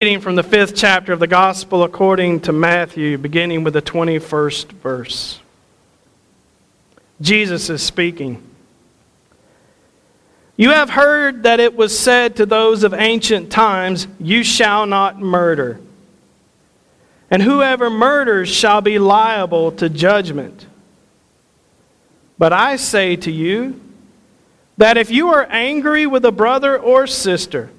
Reading from the fifth chapter of the Gospel according to Matthew, beginning with the 21st verse. Jesus is speaking. You have heard that it was said to those of ancient times, You shall not murder. And whoever murders shall be liable to judgment. But I say to you that if you are angry with a brother or sister,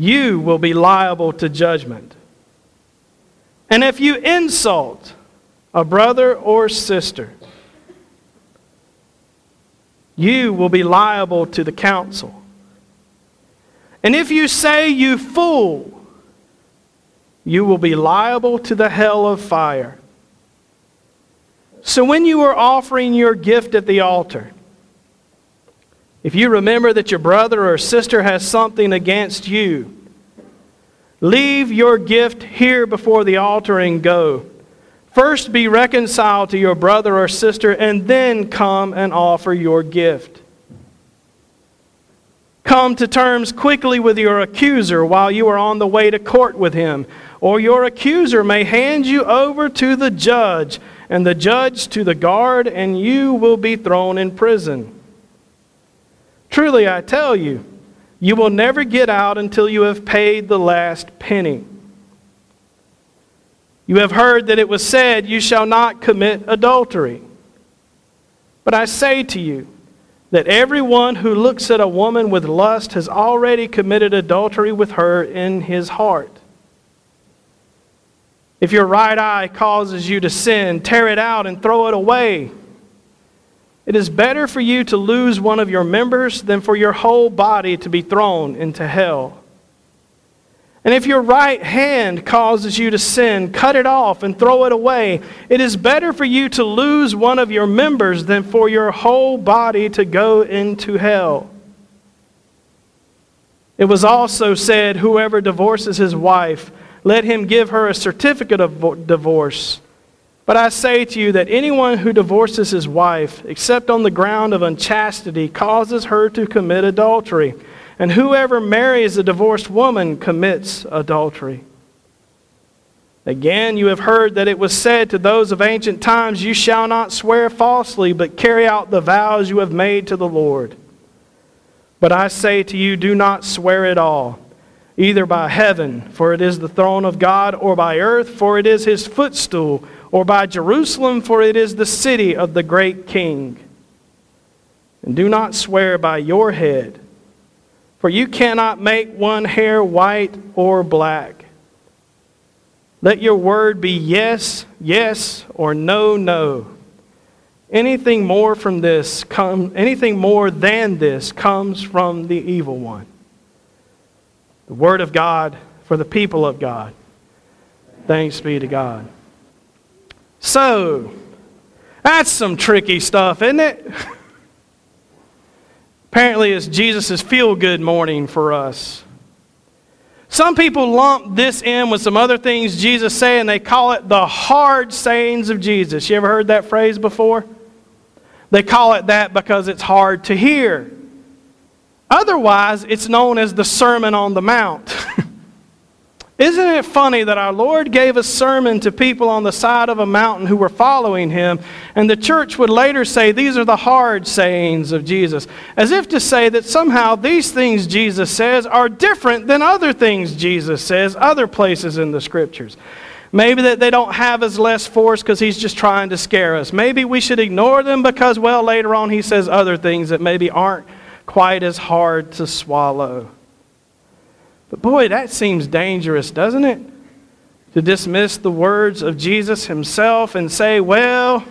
you will be liable to judgment. And if you insult a brother or sister, you will be liable to the council. And if you say, You fool, you will be liable to the hell of fire. So when you are offering your gift at the altar, if you remember that your brother or sister has something against you, leave your gift here before the altar and go. First be reconciled to your brother or sister, and then come and offer your gift. Come to terms quickly with your accuser while you are on the way to court with him, or your accuser may hand you over to the judge, and the judge to the guard, and you will be thrown in prison. Truly, I tell you, you will never get out until you have paid the last penny. You have heard that it was said, You shall not commit adultery. But I say to you that everyone who looks at a woman with lust has already committed adultery with her in his heart. If your right eye causes you to sin, tear it out and throw it away. It is better for you to lose one of your members than for your whole body to be thrown into hell. And if your right hand causes you to sin, cut it off and throw it away. It is better for you to lose one of your members than for your whole body to go into hell. It was also said, Whoever divorces his wife, let him give her a certificate of divorce. But I say to you that anyone who divorces his wife, except on the ground of unchastity, causes her to commit adultery. And whoever marries a divorced woman commits adultery. Again, you have heard that it was said to those of ancient times, You shall not swear falsely, but carry out the vows you have made to the Lord. But I say to you, do not swear at all, either by heaven, for it is the throne of God, or by earth, for it is his footstool or by Jerusalem, for it is the city of the great king. And do not swear by your head, for you cannot make one hair white or black. Let your word be yes, yes, or no, no. Anything more from this come, anything more than this comes from the evil one. The word of God for the people of God. Thanks be to God. So, that's some tricky stuff, isn't it? Apparently, it's Jesus' feel good morning for us. Some people lump this in with some other things Jesus said, and they call it the hard sayings of Jesus. You ever heard that phrase before? They call it that because it's hard to hear. Otherwise, it's known as the Sermon on the Mount. Isn't it funny that our Lord gave a sermon to people on the side of a mountain who were following him, and the church would later say these are the hard sayings of Jesus, as if to say that somehow these things Jesus says are different than other things Jesus says other places in the scriptures. Maybe that they don't have as less force because he's just trying to scare us. Maybe we should ignore them because, well, later on he says other things that maybe aren't quite as hard to swallow. But boy, that seems dangerous, doesn't it? To dismiss the words of Jesus himself and say, well,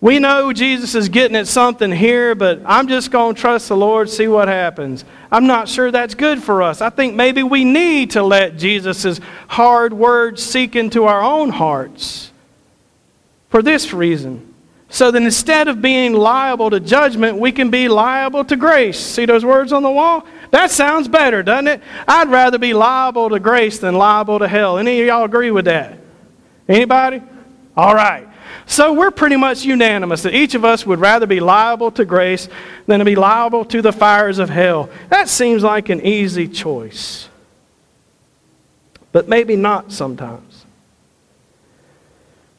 we know Jesus is getting at something here, but I'm just going to trust the Lord, see what happens. I'm not sure that's good for us. I think maybe we need to let Jesus' hard words seek into our own hearts for this reason. So that instead of being liable to judgment, we can be liable to grace. See those words on the wall? That sounds better, doesn't it? I'd rather be liable to grace than liable to hell. Any of y'all agree with that? Anybody? All right. So we're pretty much unanimous that each of us would rather be liable to grace than to be liable to the fires of hell. That seems like an easy choice. but maybe not sometimes.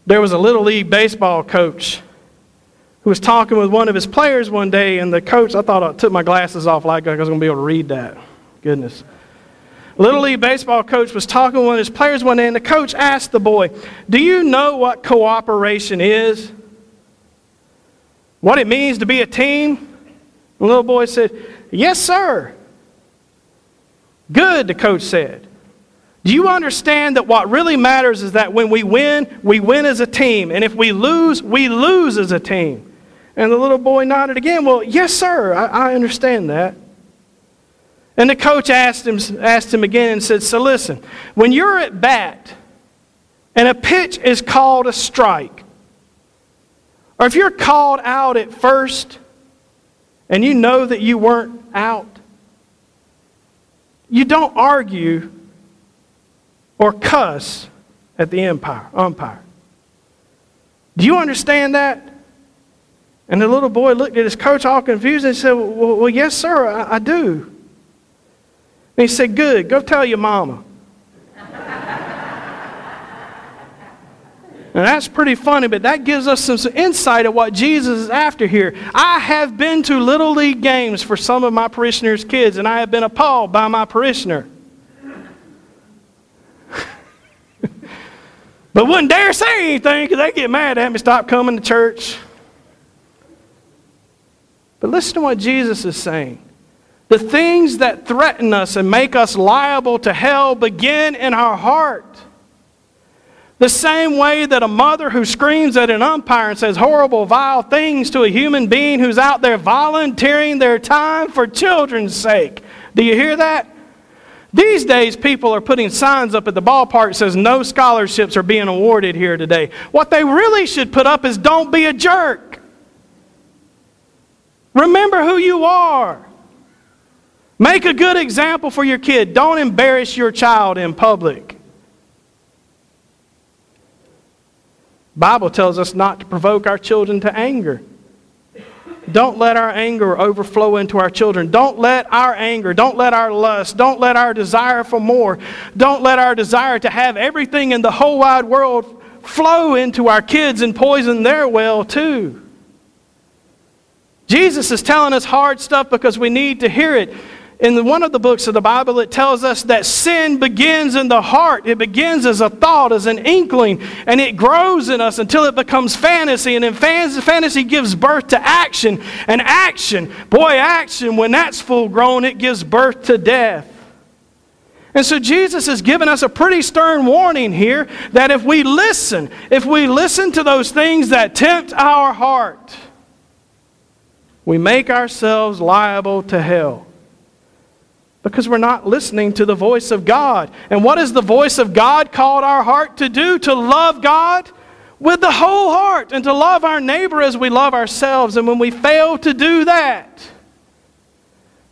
There was a Little League baseball coach who was talking with one of his players one day, and the coach, I thought I took my glasses off like I was going to be able to read that. Goodness. Little League baseball coach was talking with one of his players one day, and the coach asked the boy, Do you know what cooperation is? What it means to be a team? The little boy said, Yes, sir. Good, the coach said. Do you understand that what really matters is that when we win, we win as a team, and if we lose, we lose as a team? And the little boy nodded again. Well, yes, sir, I, I understand that. And the coach asked him, asked him again and said, So listen, when you're at bat and a pitch is called a strike, or if you're called out at first and you know that you weren't out, you don't argue or cuss at the umpire. umpire. Do you understand that? And the little boy looked at his coach all confused and said, Well, well yes, sir, I, I do. And he said, Good, go tell your mama. And that's pretty funny, but that gives us some insight of what Jesus is after here. I have been to Little League games for some of my parishioners' kids, and I have been appalled by my parishioner. but wouldn't dare say anything because they get mad at me, stop coming to church. But listen to what Jesus is saying. The things that threaten us and make us liable to hell begin in our heart. The same way that a mother who screams at an umpire and says horrible, vile things to a human being who's out there volunteering their time for children's sake. Do you hear that? These days, people are putting signs up at the ballpark that says no scholarships are being awarded here today. What they really should put up is don't be a jerk. Remember who you are. Make a good example for your kid. Don't embarrass your child in public. Bible tells us not to provoke our children to anger. Don't let our anger overflow into our children. Don't let our anger, don't let our lust, don't let our desire for more, don't let our desire to have everything in the whole wide world flow into our kids and poison their well too. Jesus is telling us hard stuff because we need to hear it in one of the books of the Bible, it tells us that sin begins in the heart. It begins as a thought, as an inkling, and it grows in us until it becomes fantasy. And then fantasy gives birth to action. And action, boy, action, when that's full grown, it gives birth to death. And so Jesus has given us a pretty stern warning here that if we listen, if we listen to those things that tempt our heart, we make ourselves liable to hell. Because we're not listening to the voice of God. And what has the voice of God called our heart to do? To love God with the whole heart and to love our neighbor as we love ourselves. And when we fail to do that,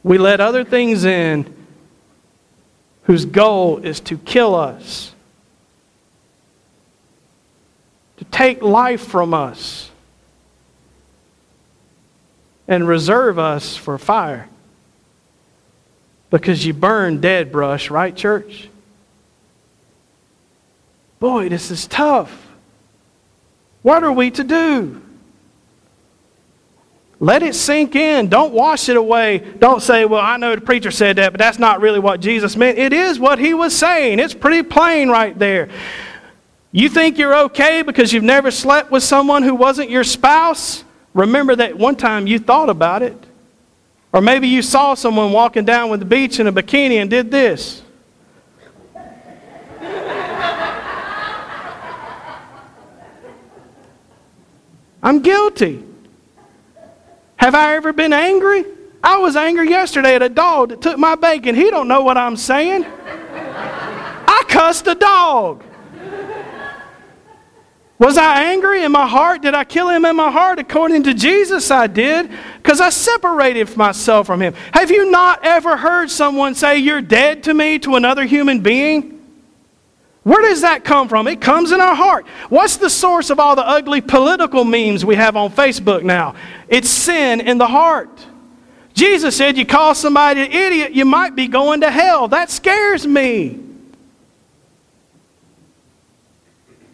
we let other things in whose goal is to kill us, to take life from us, and reserve us for fire because you burn dead brush, right, church? Boy, this is tough. What are we to do? Let it sink in. Don't wash it away. Don't say, well, I know the preacher said that, but that's not really what Jesus meant. It is what he was saying. It's pretty plain right there. You think you're okay because you've never slept with someone who wasn't your spouse? Remember that one time you thought about it. Or maybe you saw someone walking down with the beach in a bikini and did this. I'm guilty. Have I ever been angry? I was angry yesterday at a dog that took my bacon. He don't know what I'm saying. I cussed a dog. Was I angry in my heart? Did I kill him in my heart? According to Jesus, I did, because I separated myself from him. Have you not ever heard someone say, You're dead to me to another human being? Where does that come from? It comes in our heart. What's the source of all the ugly political memes we have on Facebook now? It's sin in the heart. Jesus said, You call somebody an idiot, you might be going to hell. That scares me.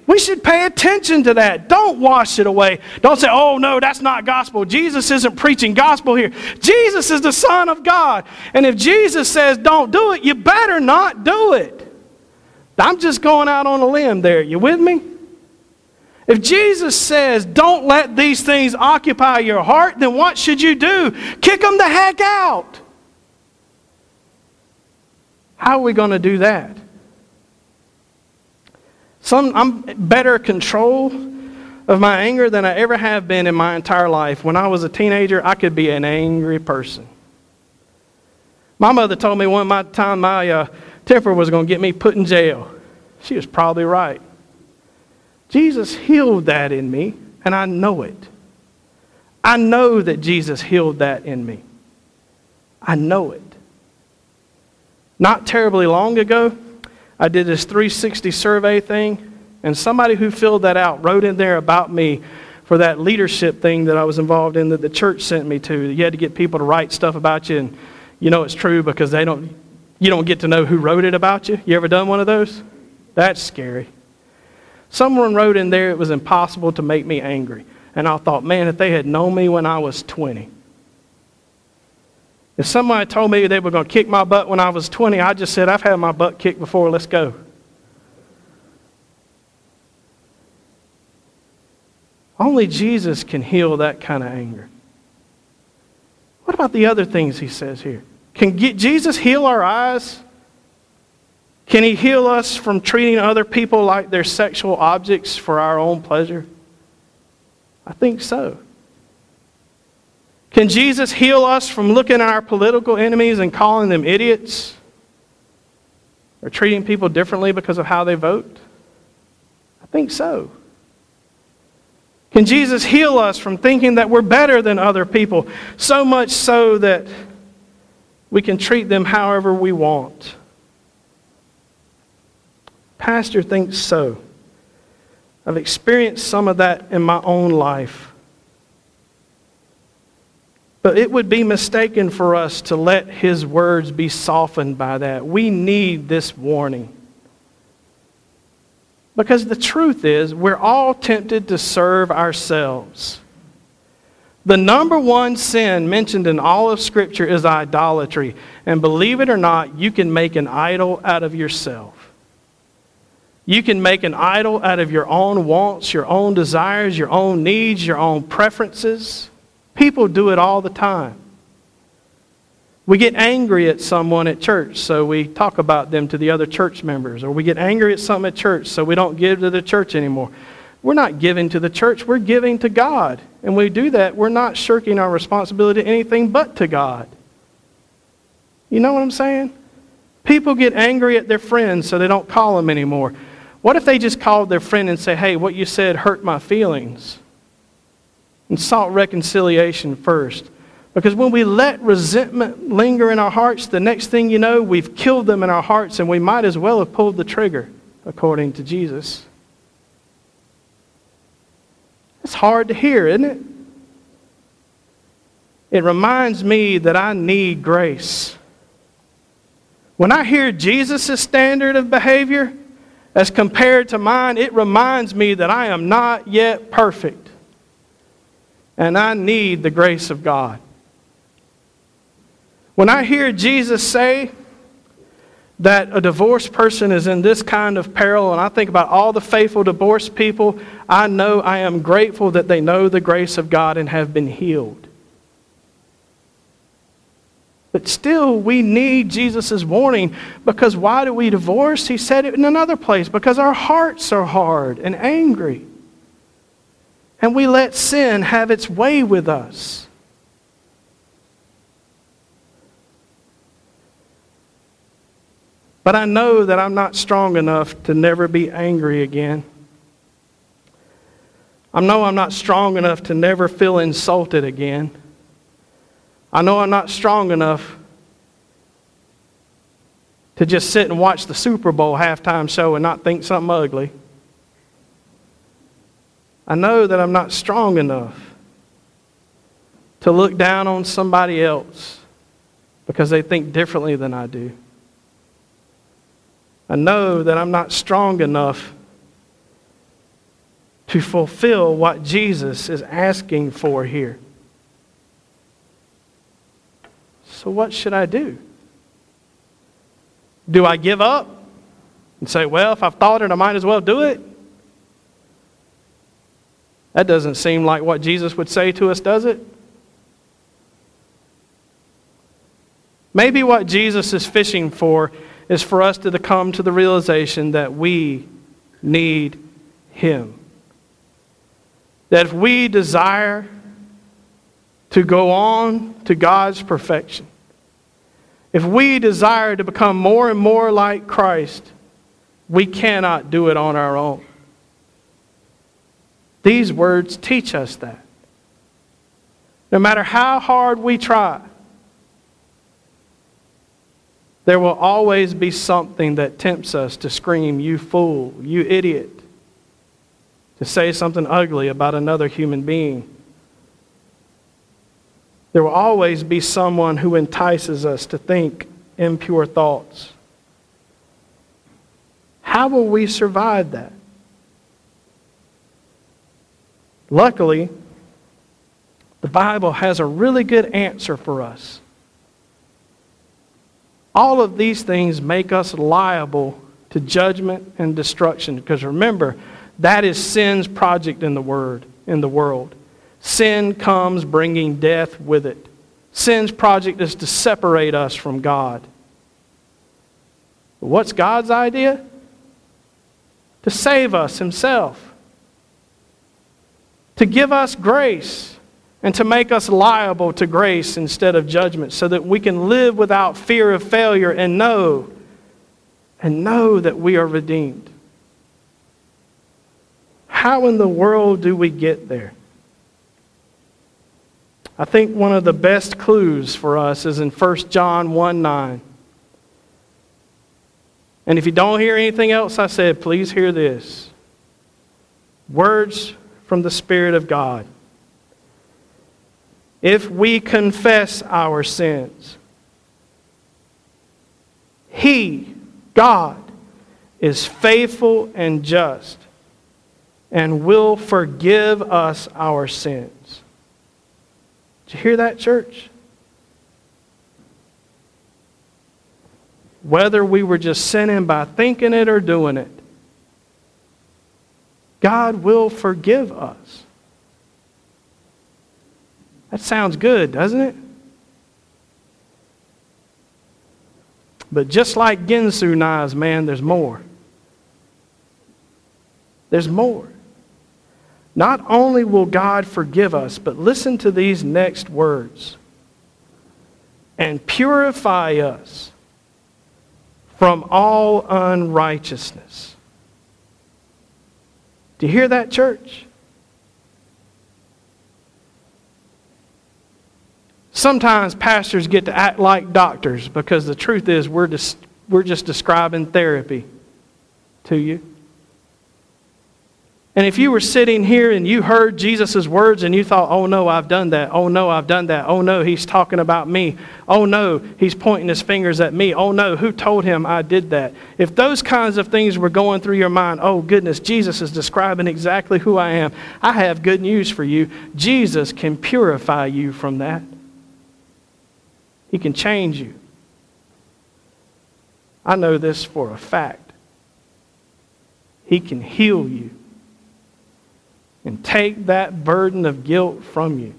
We should pay attention to that. Don't wash it away. Don't say, oh, no, that's not gospel. Jesus isn't preaching gospel here. Jesus is the Son of God. And if Jesus says don't do it, you better not do it. I'm just going out on a limb there. You with me? If Jesus says, don't let these things occupy your heart, then what should you do? Kick them the heck out. How are we going to do that? Some, I'm better control of my anger than I ever have been in my entire life. When I was a teenager, I could be an angry person. My mother told me one my time my uh, temper was going to get me put in jail. She was probably right. Jesus healed that in me, and I know it. I know that Jesus healed that in me. I know it. Not terribly long ago, I did this 360 survey thing, and somebody who filled that out wrote in there about me for that leadership thing that I was involved in that the church sent me to. You had to get people to write stuff about you, and you know it's true because they don't, you don't get to know who wrote it about you. You ever done one of those? That's scary. Someone wrote in there it was impossible to make me angry. And I thought, man, if they had known me when I was 20, if somebody told me they were going to kick my butt when I was 20, I just said, I've had my butt kicked before, let's go. Only Jesus can heal that kind of anger. What about the other things he says here? Can Jesus heal our eyes? Can he heal us from treating other people like they're sexual objects for our own pleasure? I think so. Can Jesus heal us from looking at our political enemies and calling them idiots? Or treating people differently because of how they vote? I think so. Can Jesus heal us from thinking that we're better than other people, so much so that we can treat them however we want? Pastor thinks so. I've experienced some of that in my own life. But it would be mistaken for us to let his words be softened by that. We need this warning. Because the truth is, we're all tempted to serve ourselves. The number one sin mentioned in all of Scripture is idolatry. And believe it or not, you can make an idol out of yourself. You can make an idol out of your own wants, your own desires, your own needs, your own preferences. People do it all the time. We get angry at someone at church, so we talk about them to the other church members. Or we get angry at something at church, so we don't give to the church anymore. We're not giving to the church, we're giving to God. And we do that, we're not shirking our responsibility to anything but to God. You know what I'm saying? People get angry at their friends, so they don't call them anymore. What if they just called their friend and say, hey, what you said hurt my feelings? And sought reconciliation first. Because when we let resentment linger in our hearts, the next thing you know, we've killed them in our hearts and we might as well have pulled the trigger, according to Jesus. It's hard to hear, isn't it? It reminds me that I need grace. When I hear Jesus' standard of behavior as compared to mine, it reminds me that I am not yet perfect and I need the grace of God. When I hear Jesus say that a divorced person is in this kind of peril, and I think about all the faithful divorced people, I know I am grateful that they know the grace of God and have been healed. But still, we need Jesus' warning because why do we divorce? He said it in another place because our hearts are hard and angry and we let sin have its way with us. But I know that I'm not strong enough to never be angry again. I know I'm not strong enough to never feel insulted again. I know I'm not strong enough to just sit and watch the Super Bowl halftime show and not think something ugly. I know that I'm not strong enough to look down on somebody else because they think differently than I do. I know that I'm not strong enough to fulfill what Jesus is asking for here. So, what should I do? Do I give up and say, well, if I've thought it, I might as well do it? That doesn't seem like what Jesus would say to us, does it? Maybe what Jesus is fishing for is for us to come to the realization that we need Him. That if we desire to go on to God's perfection, if we desire to become more and more like Christ, we cannot do it on our own. These words teach us that. No matter how hard we try, there will always be something that tempts us to scream, You fool, you idiot, to say something ugly about another human being. There will always be someone who entices us to think impure thoughts. How will we survive that? Luckily, the Bible has a really good answer for us. All of these things make us liable to judgment and destruction because remember, that is sin's project in the word in the world. Sin comes bringing death with it. Sin's project is to separate us from God. What's God's idea? To save us Himself, to give us grace, and to make us liable to grace instead of judgment so that we can live without fear of failure and know and know that we are redeemed. How in the world do we get there? I think one of the best clues for us is in 1 John 1 9. And if you don't hear anything else I said, please hear this. Words from the Spirit of God. If we confess our sins, He, God, is faithful and just and will forgive us our sins did you hear that, church? Whether we were just sinning by thinking it or doing it, God will forgive us. That sounds good, doesn't it? But just like Ginsu knives, man, there's more. There's more. Not only will God forgive us, but listen to these next words and purify us from all unrighteousness. Do you hear that, church? Sometimes pastors get to act like doctors because the truth is we're just, we're just describing therapy to you. And if you were sitting here and you heard Jesus' words and you thought, oh no, I've done that. Oh no, I've done that. Oh no, he's talking about me. Oh no, he's pointing his fingers at me. Oh no, who told him I did that? If those kinds of things were going through your mind, oh goodness, Jesus is describing exactly who I am. I have good news for you. Jesus can purify you from that, he can change you. I know this for a fact. He can heal you and take that burden of guilt from you.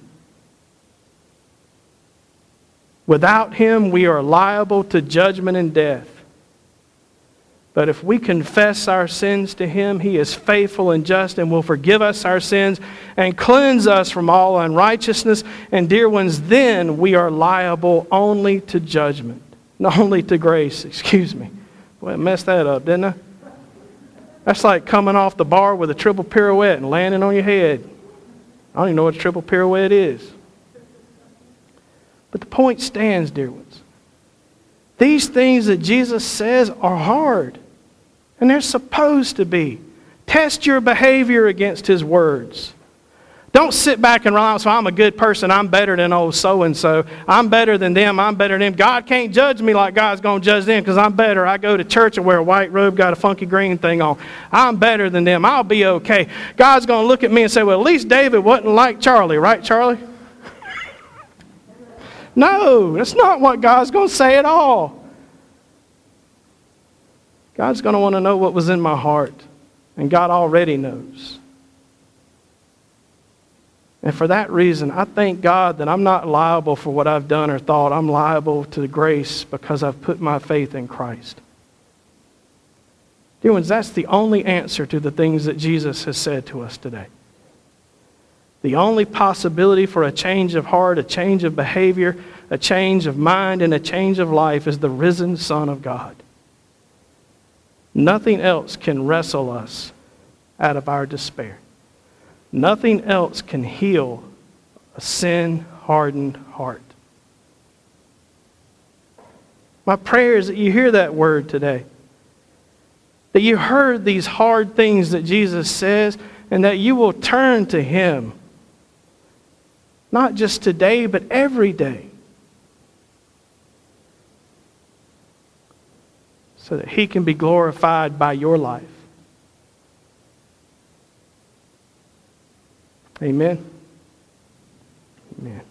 Without Him, we are liable to judgment and death. But if we confess our sins to Him, He is faithful and just and will forgive us our sins and cleanse us from all unrighteousness. And, dear ones, then we are liable only to judgment, not only to grace. Excuse me. Well, I messed that up, didn't I? That's like coming off the bar with a triple pirouette and landing on your head. I don't even know what a triple pirouette is. But the point stands, dear ones. These things that Jesus says are hard, and they're supposed to be. Test your behavior against his words. Don't sit back and rely on, so I'm a good person. I'm better than old so and so. I'm better than them. I'm better than them. God can't judge me like God's going to judge them because I'm better. I go to church and wear a white robe, got a funky green thing on. I'm better than them. I'll be okay. God's going to look at me and say, well, at least David wasn't like Charlie, right, Charlie? no, that's not what God's going to say at all. God's going to want to know what was in my heart, and God already knows. And for that reason, I thank God that I'm not liable for what I've done or thought. I'm liable to grace because I've put my faith in Christ. Dear ones, that's the only answer to the things that Jesus has said to us today. The only possibility for a change of heart, a change of behavior, a change of mind, and a change of life is the risen Son of God. Nothing else can wrestle us out of our despair. Nothing else can heal a sin hardened heart. My prayer is that you hear that word today. That you heard these hard things that Jesus says, and that you will turn to Him. Not just today, but every day. So that He can be glorified by your life. Amen. Amen.